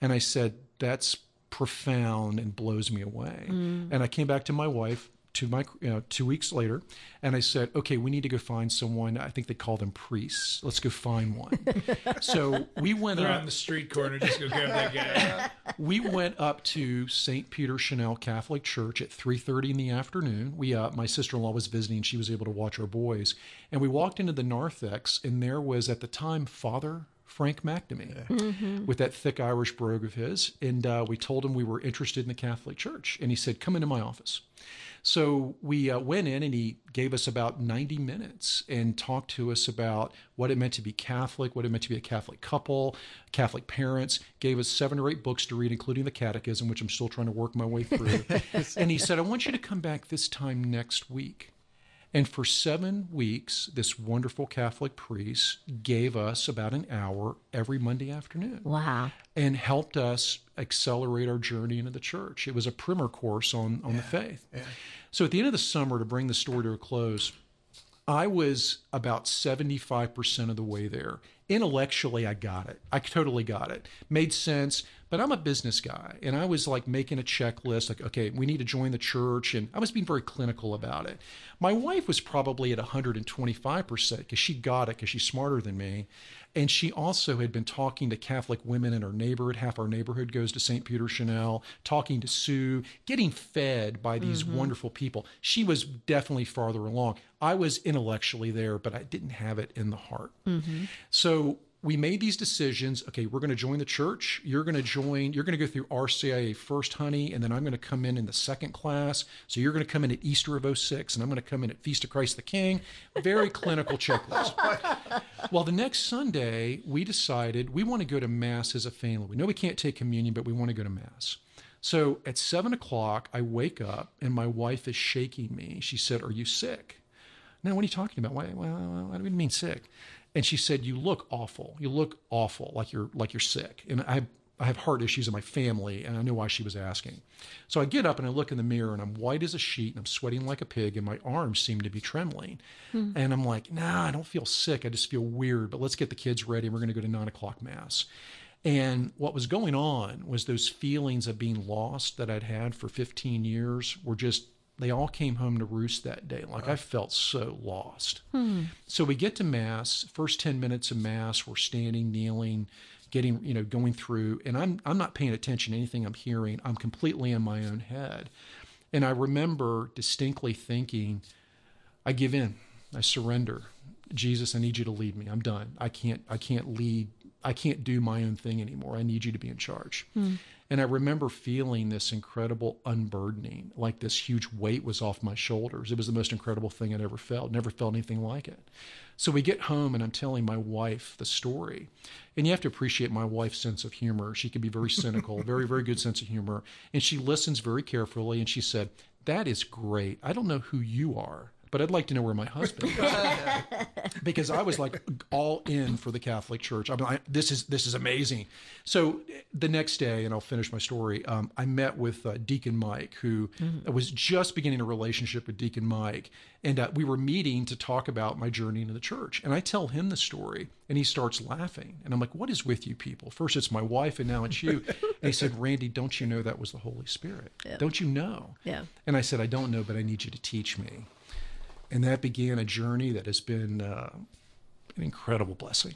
And I said, that's profound and blows me away. Mm. And I came back to my wife to my you know, two weeks later, and I said, "Okay, we need to go find someone. I think they call them priests. Let's go find one." so we went They're up on the street corner. Just go grab that guy. we went up to St. Peter Chanel Catholic Church at three thirty in the afternoon. We uh, my sister in law was visiting; she was able to watch our boys, and we walked into the narthex, and there was at the time Father Frank McNamee mm-hmm. with that thick Irish brogue of his. And uh, we told him we were interested in the Catholic Church. And he said, Come into my office. So we uh, went in and he gave us about 90 minutes and talked to us about what it meant to be Catholic, what it meant to be a Catholic couple, Catholic parents, gave us seven or eight books to read, including the Catechism, which I'm still trying to work my way through. and he said, I want you to come back this time next week. And for seven weeks, this wonderful Catholic priest gave us about an hour every Monday afternoon. Wow. And helped us accelerate our journey into the church. It was a primer course on, on yeah. the faith. Yeah. So at the end of the summer, to bring the story to a close, I was about 75% of the way there. Intellectually, I got it. I totally got it. Made sense. But I'm a business guy, and I was like making a checklist, like, okay, we need to join the church, and I was being very clinical about it. My wife was probably at 125% because she got it because she's smarter than me. And she also had been talking to Catholic women in our neighborhood. Half our neighborhood goes to St. Peter Chanel, talking to Sue, getting fed by these mm-hmm. wonderful people. She was definitely farther along. I was intellectually there, but I didn't have it in the heart. Mm-hmm. So we made these decisions. Okay, we're going to join the church. You're going to join, you're going to go through RCIA first, honey, and then I'm going to come in in the second class. So you're going to come in at Easter of 06, and I'm going to come in at Feast of Christ the King. Very clinical checklist. well, the next Sunday, we decided we want to go to Mass as a family. We know we can't take communion, but we want to go to Mass. So at seven o'clock, I wake up and my wife is shaking me. She said, Are you sick? No, what are you talking about? Why, why, why do you mean sick? And she said, "You look awful. You look awful, like you're like you're sick." And I I have heart issues in my family, and I knew why she was asking. So I get up and I look in the mirror, and I'm white as a sheet, and I'm sweating like a pig, and my arms seem to be trembling. Hmm. And I'm like, Nah, I don't feel sick. I just feel weird. But let's get the kids ready, and we're going to go to nine o'clock mass. And what was going on was those feelings of being lost that I'd had for 15 years were just they all came home to roost that day. Like I felt so lost. Hmm. So we get to mass. First ten minutes of mass, we're standing, kneeling, getting you know going through, and I'm I'm not paying attention to anything I'm hearing. I'm completely in my own head, and I remember distinctly thinking, I give in. I surrender. Jesus, I need you to lead me. I'm done. I can't I can't lead. I can't do my own thing anymore. I need you to be in charge. Hmm. And I remember feeling this incredible unburdening, like this huge weight was off my shoulders. It was the most incredible thing I'd ever felt. Never felt anything like it. So we get home and I'm telling my wife the story. And you have to appreciate my wife's sense of humor. She can be very cynical, very, very good sense of humor. And she listens very carefully. And she said, That is great. I don't know who you are but I'd like to know where my husband is because I was like all in for the Catholic Church. I mean, I, this is this is amazing. So the next day, and I'll finish my story. Um, I met with uh, Deacon Mike, who mm-hmm. was just beginning a relationship with Deacon Mike, and uh, we were meeting to talk about my journey into the church. And I tell him the story, and he starts laughing, and I'm like, "What is with you people? First it's my wife, and now it's you." and he said, "Randy, don't you know that was the Holy Spirit? Yeah. Don't you know?" Yeah. And I said, "I don't know, but I need you to teach me." And that began a journey that has been uh, an incredible blessing.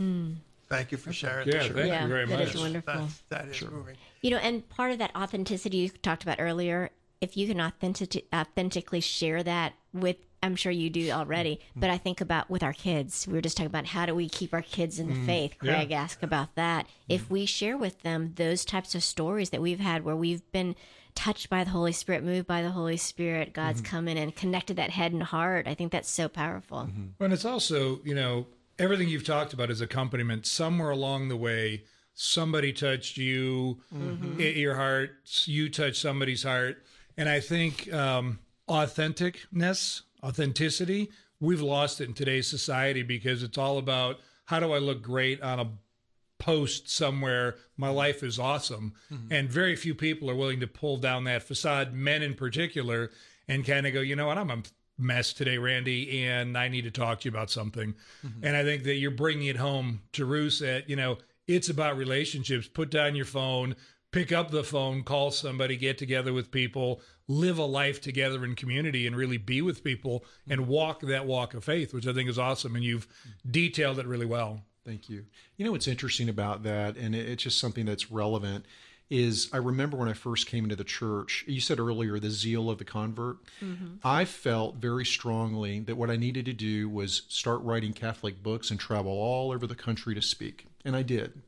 Mm. Thank you for sharing. Yeah, thank yeah, you very that much. That is wonderful. That's, that is sure. moving. You know, and part of that authenticity you talked about earlier, if you can authentic- authentically share that with I'm sure you do already, mm-hmm. but I think about with our kids. We were just talking about how do we keep our kids in the mm, faith. Craig yeah. asked about that. Mm. If we share with them those types of stories that we've had where we've been touched by the Holy Spirit, moved by the Holy Spirit. God's mm-hmm. come in and connected that head and heart. I think that's so powerful. Mm-hmm. And it's also, you know, everything you've talked about is accompaniment. Somewhere along the way, somebody touched you, mm-hmm. your heart, you touched somebody's heart. And I think um, authenticness, authenticity, we've lost it in today's society because it's all about how do I look great on a post somewhere, my life is awesome. Mm-hmm. And very few people are willing to pull down that facade, men in particular, and kind of go, you know what, I'm a mess today, Randy, and I need to talk to you about something. Mm-hmm. And I think that you're bringing it home to roost that, you know, it's about relationships. Put down your phone, pick up the phone, call somebody, get together with people, live a life together in community and really be with people and walk that walk of faith, which I think is awesome. And you've detailed it really well. Thank you. You know what's interesting about that, and it's just something that's relevant, is I remember when I first came into the church, you said earlier the zeal of the convert. Mm-hmm. I felt very strongly that what I needed to do was start writing Catholic books and travel all over the country to speak. And I did.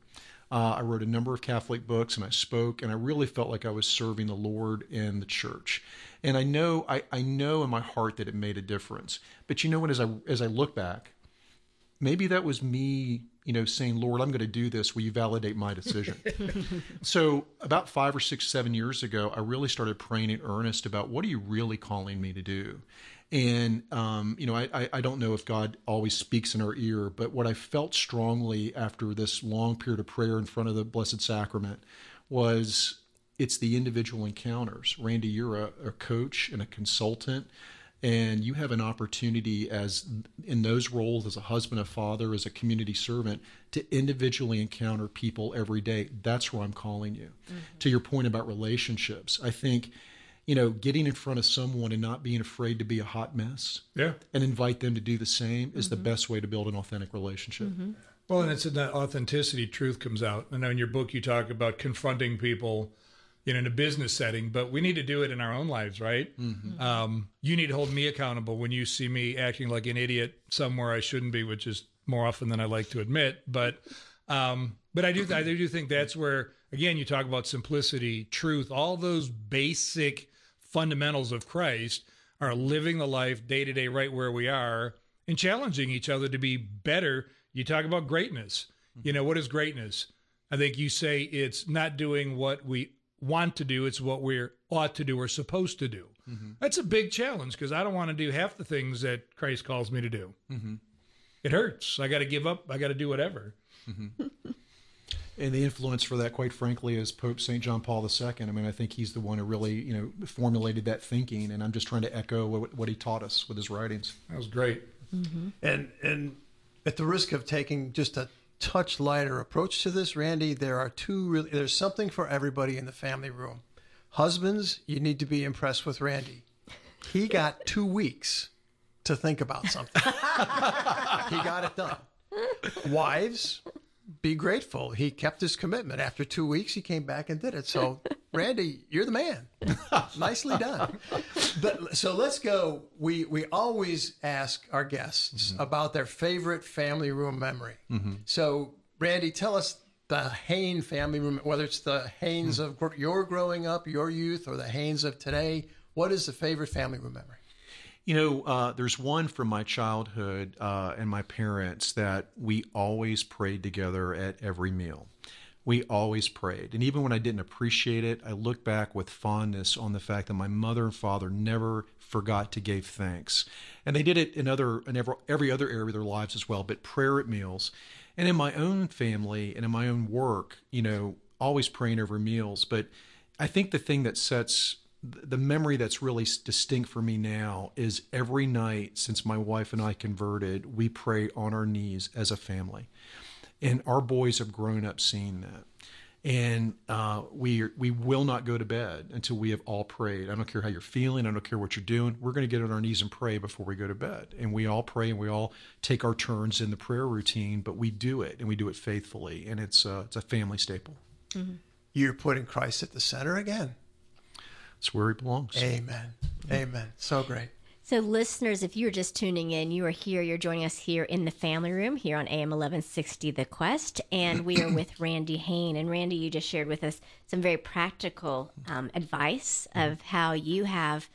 Uh, I wrote a number of Catholic books and I spoke, and I really felt like I was serving the Lord and the church. And I know, I, I know in my heart that it made a difference. But you know what? As I as I look back, maybe that was me you know saying lord i'm going to do this. Will you validate my decision? So about five or six seven years ago i really started praying in earnest about what are you really calling me to do? And um, you know I, I don't know if god always speaks in our ear but what i felt strongly after this long period of prayer in front of the blessed sacrament was it's the individual encounters. Randy you're a, a coach and a consultant and you have an opportunity as in those roles as a husband a father as a community servant to individually encounter people every day that's where i'm calling you mm-hmm. to your point about relationships i think you know getting in front of someone and not being afraid to be a hot mess yeah and invite them to do the same is mm-hmm. the best way to build an authentic relationship mm-hmm. well and it's in that authenticity truth comes out and in your book you talk about confronting people you know, in a business setting, but we need to do it in our own lives, right? Mm-hmm. Um, you need to hold me accountable when you see me acting like an idiot somewhere I shouldn't be, which is more often than I like to admit. But, um, but I do, I do think that's where, again, you talk about simplicity, truth, all those basic fundamentals of Christ are living the life day to day, right where we are, and challenging each other to be better. You talk about greatness. You know, what is greatness? I think you say it's not doing what we want to do, it's what we ought to do or supposed to do. Mm-hmm. That's a big challenge because I don't want to do half the things that Christ calls me to do. Mm-hmm. It hurts. I got to give up. I got to do whatever. Mm-hmm. and the influence for that, quite frankly, is Pope St. John Paul II. I mean, I think he's the one who really, you know, formulated that thinking. And I'm just trying to echo what, what he taught us with his writings. That was great. Mm-hmm. And and at the risk of taking just a touch lighter approach to this, Randy. There are two really, there's something for everybody in the family room. Husbands, you need to be impressed with Randy. He got two weeks to think about something. he got it done. Wives, be grateful. He kept his commitment. After two weeks, he came back and did it. So, Randy, you're the man. Nicely done. But so let's go. We we always ask our guests mm-hmm. about their favorite family room memory. Mm-hmm. So, Randy, tell us the Hain family room, whether it's the Hains mm-hmm. of your growing up, your youth, or the Hains of today. What is the favorite family room memory? You know, uh, there's one from my childhood uh, and my parents that we always prayed together at every meal. We always prayed. And even when I didn't appreciate it, I look back with fondness on the fact that my mother and father never forgot to give thanks. And they did it in other in every, every other area of their lives as well, but prayer at meals. And in my own family and in my own work, you know, always praying over meals. But I think the thing that sets the memory that's really distinct for me now is every night since my wife and I converted, we pray on our knees as a family. And our boys have grown up seeing that. And uh, we we will not go to bed until we have all prayed. I don't care how you're feeling. I don't care what you're doing. We're going to get on our knees and pray before we go to bed. And we all pray and we all take our turns in the prayer routine. But we do it and we do it faithfully. And it's uh, it's a family staple. Mm-hmm. You're putting Christ at the center again. It's where he belongs. Amen. Amen. So great. So, listeners, if you're just tuning in, you are here. You're joining us here in the family room here on AM 1160 The Quest. And we are with Randy Hain. And Randy, you just shared with us some very practical um, advice of how you have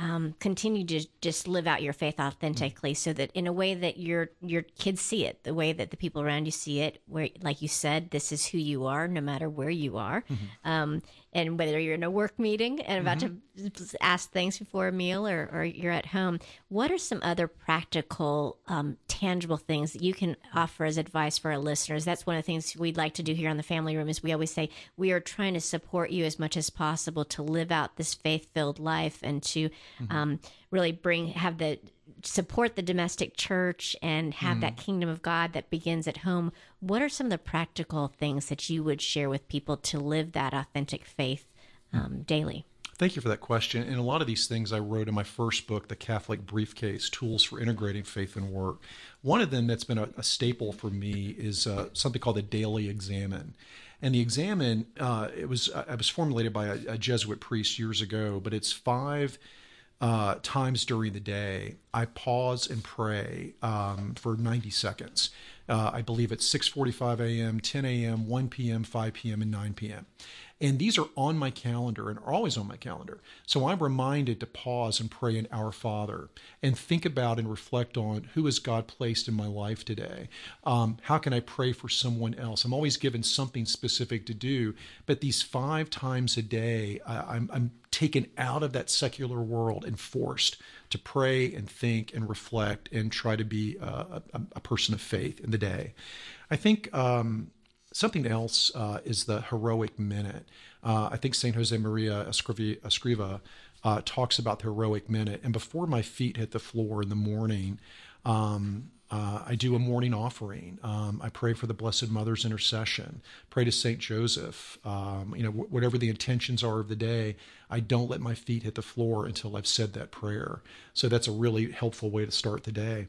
um, continue to just live out your faith authentically so that in a way that your your kids see it the way that the people around you see it where like you said this is who you are no matter where you are mm-hmm. um, and whether you're in a work meeting and about mm-hmm. to ask things before a meal or, or you're at home, what are some other practical, um, tangible things that you can offer as advice for our listeners? That's one of the things we'd like to do here on the Family Room is we always say we are trying to support you as much as possible to live out this faith-filled life and to mm-hmm. um, really bring have the support the domestic church and have mm. that kingdom of God that begins at home, what are some of the practical things that you would share with people to live that authentic faith um, daily? Thank you for that question. And a lot of these things I wrote in my first book, The Catholic Briefcase Tools for Integrating Faith and Work. One of them that's been a, a staple for me is uh, something called the Daily Examen. And the Examen, uh, it was uh, it was formulated by a, a Jesuit priest years ago, but it's five uh, times during the day, I pause and pray um, for 90 seconds. Uh, I believe it's 6:45 a.m., 10 a.m., 1 p.m., 5 p.m., and 9 p.m. And these are on my calendar and are always on my calendar. So I'm reminded to pause and pray an Our Father and think about and reflect on who has God placed in my life today? Um, how can I pray for someone else? I'm always given something specific to do, but these five times a day, I, I'm, I'm taken out of that secular world and forced to pray and think and reflect and try to be a, a, a person of faith in the day. I think um, something else uh, is the heroic minute. Uh, I think St. Josemaria Escriva, uh, talks about the heroic minute. And before my feet hit the floor in the morning, um, uh, I do a morning offering. Um, I pray for the Blessed Mother's intercession. Pray to Saint Joseph. Um, you know, wh- whatever the intentions are of the day, I don't let my feet hit the floor until I've said that prayer. So that's a really helpful way to start the day.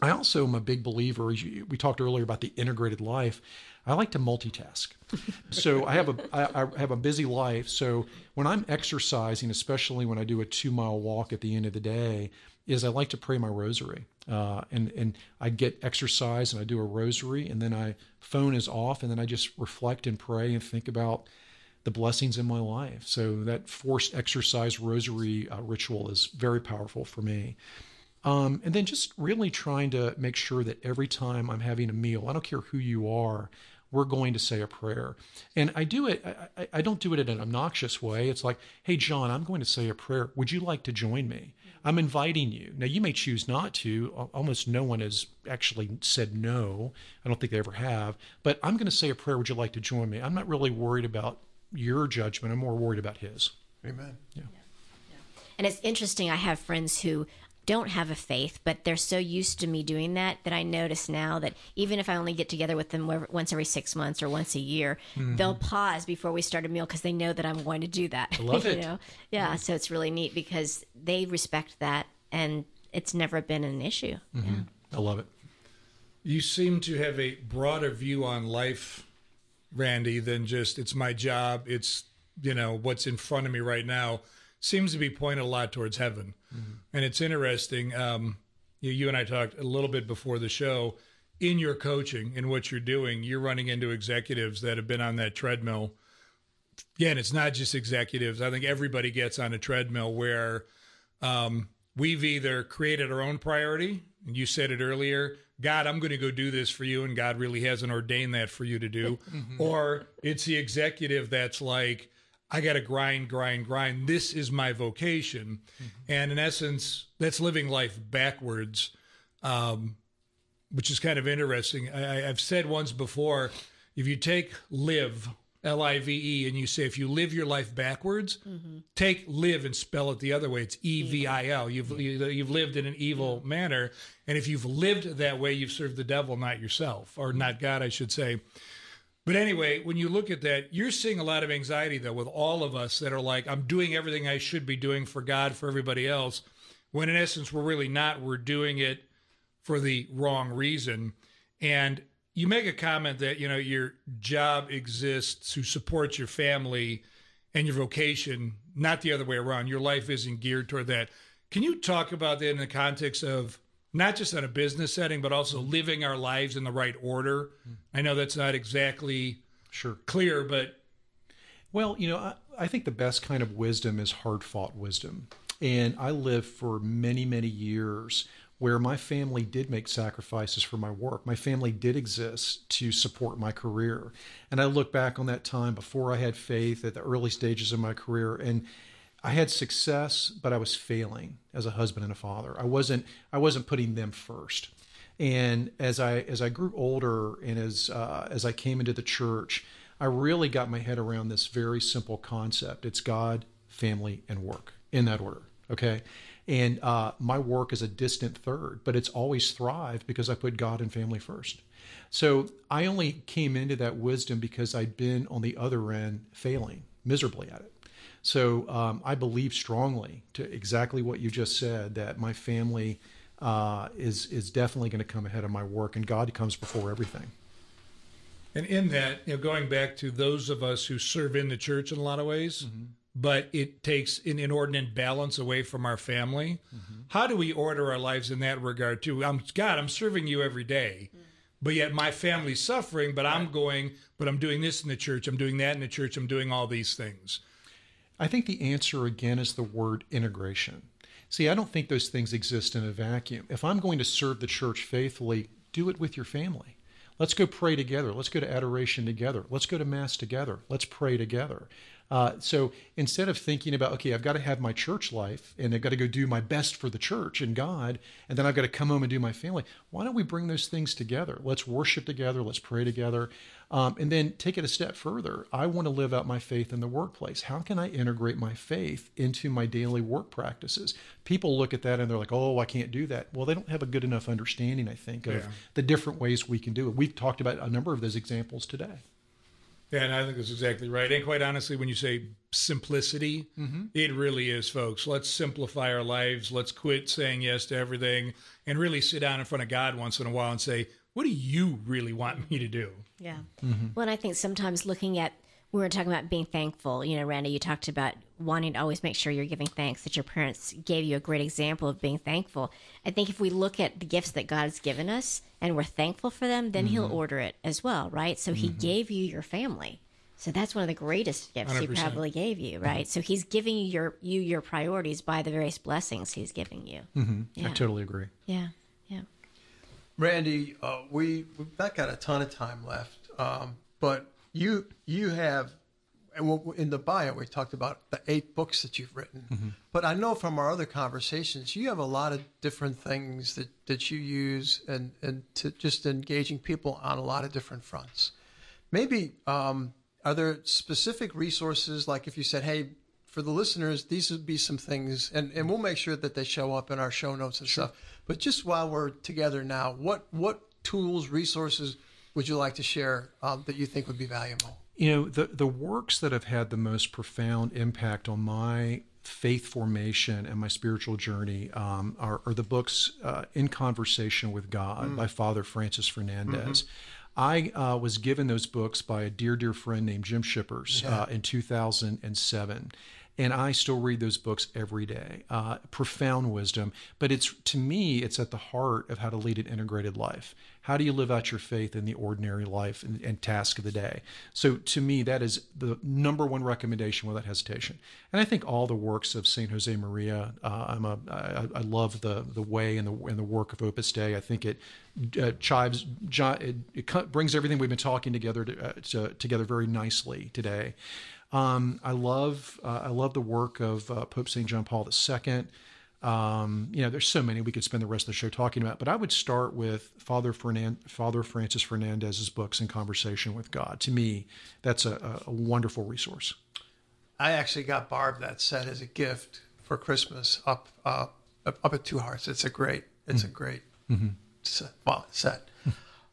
I also am a big believer. We talked earlier about the integrated life. I like to multitask. so I have a I, I have a busy life. So when I'm exercising, especially when I do a two mile walk at the end of the day, is I like to pray my rosary. Uh, and and I get exercise and I do a rosary, and then I phone is off, and then I just reflect and pray and think about the blessings in my life. So that forced exercise rosary uh, ritual is very powerful for me. Um, and then just really trying to make sure that every time I'm having a meal, I don't care who you are, we're going to say a prayer. And I do it, I, I, don't do it in an obnoxious way. It's like, hey, John, I'm going to say a prayer. Would you like to join me? I'm inviting you. Now, you may choose not to. Almost no one has actually said no. I don't think they ever have. But I'm going to say a prayer. Would you like to join me? I'm not really worried about your judgment. I'm more worried about his. Amen. Yeah. And it's interesting. I have friends who don't have a faith, but they're so used to me doing that that I notice now that even if I only get together with them once every six months or once a year, mm-hmm. they'll pause before we start a meal because they know that I'm going to do that. I love you it. Know? Yeah, mm-hmm. so it's really neat because they respect that and it's never been an issue. Mm-hmm. Yeah. I love it. You seem to have a broader view on life, Randy, than just it's my job, it's you know what's in front of me right now seems to be pointed a lot towards heaven. Mm-hmm. And it's interesting. Um, you, you and I talked a little bit before the show. In your coaching, in what you're doing, you're running into executives that have been on that treadmill. Again, it's not just executives. I think everybody gets on a treadmill where um, we've either created our own priority, and you said it earlier, God, I'm going to go do this for you, and God really hasn't ordained that for you to do. Mm-hmm. Or it's the executive that's like, I got to grind, grind, grind. This is my vocation. Mm-hmm. And in essence, that's living life backwards, um, which is kind of interesting. I, have said once before if you take live, L I V E, and you say if you live your life backwards, mm-hmm. take live and spell it the other way. It's E V I L. You've, you've lived in an evil manner. And if you've lived that way, you've served the devil, not yourself, or not God, I should say. But anyway, when you look at that, you're seeing a lot of anxiety though with all of us that are like, I'm doing everything I should be doing for God, for everybody else, when in essence we're really not. We're doing it for the wrong reason. And you make a comment that, you know, your job exists to support your family and your vocation, not the other way around. Your life isn't geared toward that. Can you talk about that in the context of not just in a business setting, but also living our lives in the right order. I know that's not exactly sure clear, but well, you know, I, I think the best kind of wisdom is hard fought wisdom. And I lived for many, many years where my family did make sacrifices for my work. My family did exist to support my career. And I look back on that time before I had faith at the early stages of my career and I had success, but I was failing as a husband and a father. I wasn't I wasn't putting them first. And as I as I grew older and as uh, as I came into the church, I really got my head around this very simple concept. It's God, family, and work in that order. Okay. And uh, my work is a distant third, but it's always thrived because I put God and family first. So I only came into that wisdom because I'd been on the other end failing miserably at it. So um, I believe strongly to exactly what you just said that my family uh, is is definitely going to come ahead of my work, and God comes before everything. And in that, you know, going back to those of us who serve in the church in a lot of ways, mm-hmm. but it takes an inordinate balance away from our family. Mm-hmm. How do we order our lives in that regard too? I'm God, I'm serving you every day, mm-hmm. but yet my family's suffering. But right. I'm going, but I'm doing this in the church. I'm doing that in the church. I'm doing all these things. I think the answer again is the word integration. See, I don't think those things exist in a vacuum. If I'm going to serve the church faithfully, do it with your family. Let's go pray together. Let's go to adoration together. Let's go to Mass together. Let's pray together. Uh, so instead of thinking about, okay, I've got to have my church life and I've got to go do my best for the church and God, and then I've got to come home and do my family, why don't we bring those things together? Let's worship together. Let's pray together. Um, and then take it a step further. I want to live out my faith in the workplace. How can I integrate my faith into my daily work practices? People look at that and they're like, oh, I can't do that. Well, they don't have a good enough understanding, I think, of Yeah. the different ways we can do it. We've talked about a number of those examples today. Yeah, and I think that's exactly right. And quite honestly, when you say simplicity, Mhm. it really is, folks. Let's simplify our lives. Let's quit saying yes to everything and really sit down in front of God once in a while and say, what do you really want me to do? Yeah. Mhm. Well, and I think sometimes looking at, we were talking about being thankful. You know, Randy, you talked about wanting to always make sure you're giving thanks, that your parents gave you a great example of being thankful. I think if we look at the gifts that God has given us and we're thankful for them, then He'll Mhm. order it as well, right? So He Mhm. gave you your family. So that's one of the greatest gifts He 100%. probably gave you, right? So He's giving you your you your priorities by the various blessings He's giving you. hmm Yeah. I totally agree. Yeah. Randy, uh, we we've not got a ton of time left, um, but you you have, in the bio we talked about the eight books that you've written. Mhm. But I know from our other conversations, you have a lot of different things that, that you use and and to just engaging people on a lot of different fronts. Maybe um, are there specific resources like if you said, hey. For the listeners, these would be some things, and, and we'll make sure that they show up in our show notes and stuff. But just while we're together now, what what tools, resources would you like to share um, that you think would be valuable? You know, the, the works that have had the most profound impact on my faith formation and my spiritual journey um, are, are the books uh, In Conversation with God Mm. by Father Francis Fernandez. Mhm. I uh, was given those books by a dear, dear friend named Jim Shippers Yeah. uh, in 2007. And I still read those books every day. Uh, profound wisdom, but it's to me, it's at the heart of how to lead an integrated life. How do you live out your faith in the ordinary life and, and task of the day? So to me, that is the number one recommendation without hesitation. And I think all the works of Saint Josemaria, uh, I'm a, I, I love the the way and the and the work of Opus Dei. I think it uh, chives, it, it brings everything we've been talking together to, uh, to, together very nicely today. Um, I love uh, I love the work of uh, Pope Saint John Paul II. Um, you know, there's so many we could spend the rest of the show talking about, but I would start with Father Fernan- Father Francis Fernandez's books in Conversation with God. To me, that's a, a wonderful resource. I actually got Barb that set as a gift for Christmas up uh, up at Two Hearts. It's a great it's a great Mhm. set, well, set.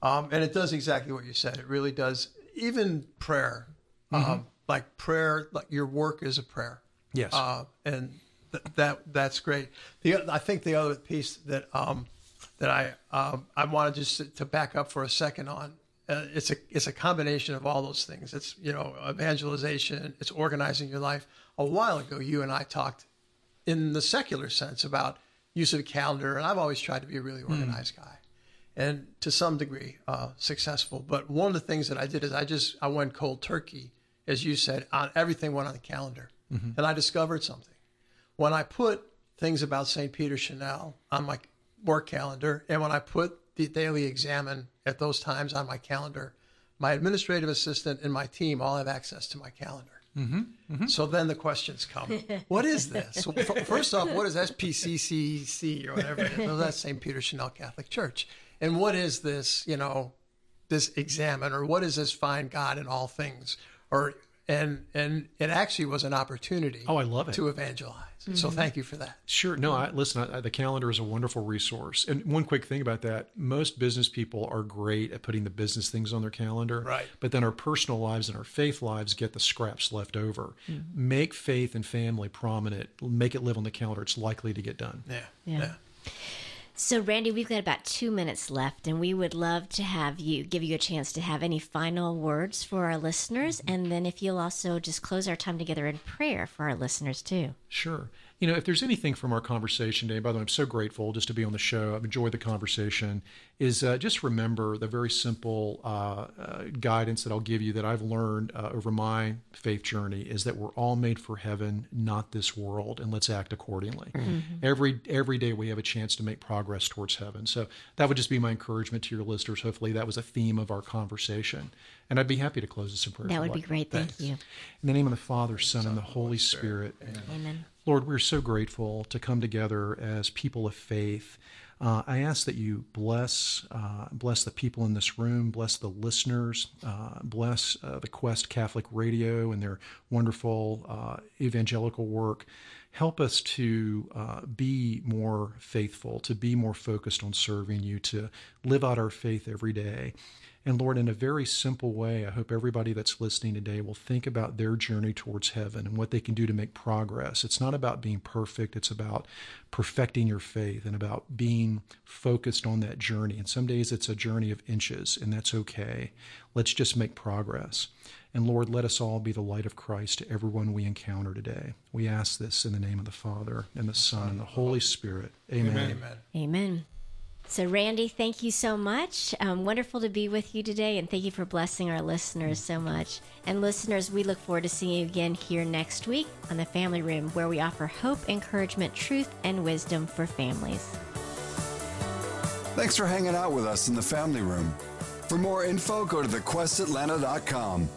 um, and it does exactly what you said. It really does. Even prayer, Mhm. um, like prayer, like your work is a prayer. Yes. Uh, and th- that that's great. The I think the other piece that um, that I um, I wanted just to, to back up for a second on. Uh, it's a it's a combination of all those things. It's you know evangelization. It's organizing your life. A while ago, you and I talked in the secular sense about use of a calendar, and I've always tried to be a really organized guy, and to some degree uh, successful. But one of the things that I did is I just I went cold turkey, as you said, on everything went on the calendar, Mhm. and I discovered something when I put things about St. Peter Chanel on my work calendar, and when I put the Daily Examen at those times on my calendar, my administrative assistant and my team all have access to my calendar. Mm-hmm. So then the questions come. What is this? First off, what is SPCCC or whatever? is? That's St. Peter Chanel Catholic Church. And what is this, you know, this examen or what is this find God in all things? Or and and it actually was an opportunity Oh, I love it. to evangelize. So Mhm. thank you for that. Sure. No, I, listen, I, the calendar is a wonderful resource. And one quick thing about that most business people are great at putting the business things on their calendar. Right. But then our personal lives and our faith lives get the scraps left over. Mhm. Make faith and family prominent, make it live on the calendar. It's likely to get done. Yeah. Yeah. So, Randy, we've got about two minutes left, and we would love to have you give you a chance to have any final words for our listeners. Mm-hmm. And then, if you'll also just close our time together in prayer for our listeners, too. Sure. You know, if there's anything from our conversation today, by the way, I'm so grateful just to be on the show. I've enjoyed the conversation. Is uh, just remember the very simple uh, uh, guidance that I'll give you that I've learned uh, over my faith journey is that we're all made for heaven, not this world, and let's act accordingly. Mhm. Every every day we have a chance to make progress towards heaven. So that would just be my encouragement to your listeners. Hopefully, that was a theme of our conversation, and I'd be happy to close this in prayer. That would you'd be like. great. Thank you. In the name of the Father, Son, and the Holy Spirit. Amen. Lord, we're so grateful to come together as people of faith Uh, I ask that you bless uh, bless the people in this room, bless the listeners, uh, bless uh, the Quest Catholic Radio and their wonderful uh, evangelical work. Help us to uh, be more faithful, to be more focused on serving you, to live out our faith every day. And Lord, in a very simple way, I hope everybody that's listening today will think about their journey towards heaven and what they can do to make progress. It's not about being perfect, it's about perfecting your faith and about being focused on that journey. And some days it's a journey of inches, and that's okay. Let's just make progress. And Lord, let us all be the light of Christ to everyone we encounter today. We ask this in the name of the Father, and the Son, and the Holy Spirit. Amen. Amen. Amen. So, Randy, thank you so much. Um, wonderful to be with you today, and thank you for blessing our listeners so much. And, listeners, we look forward to seeing you again here next week on the Family Room, where we offer hope, encouragement, truth, and wisdom for families. Thanks for hanging out with us in the Family Room. For more info, go to thequestatlanta.com.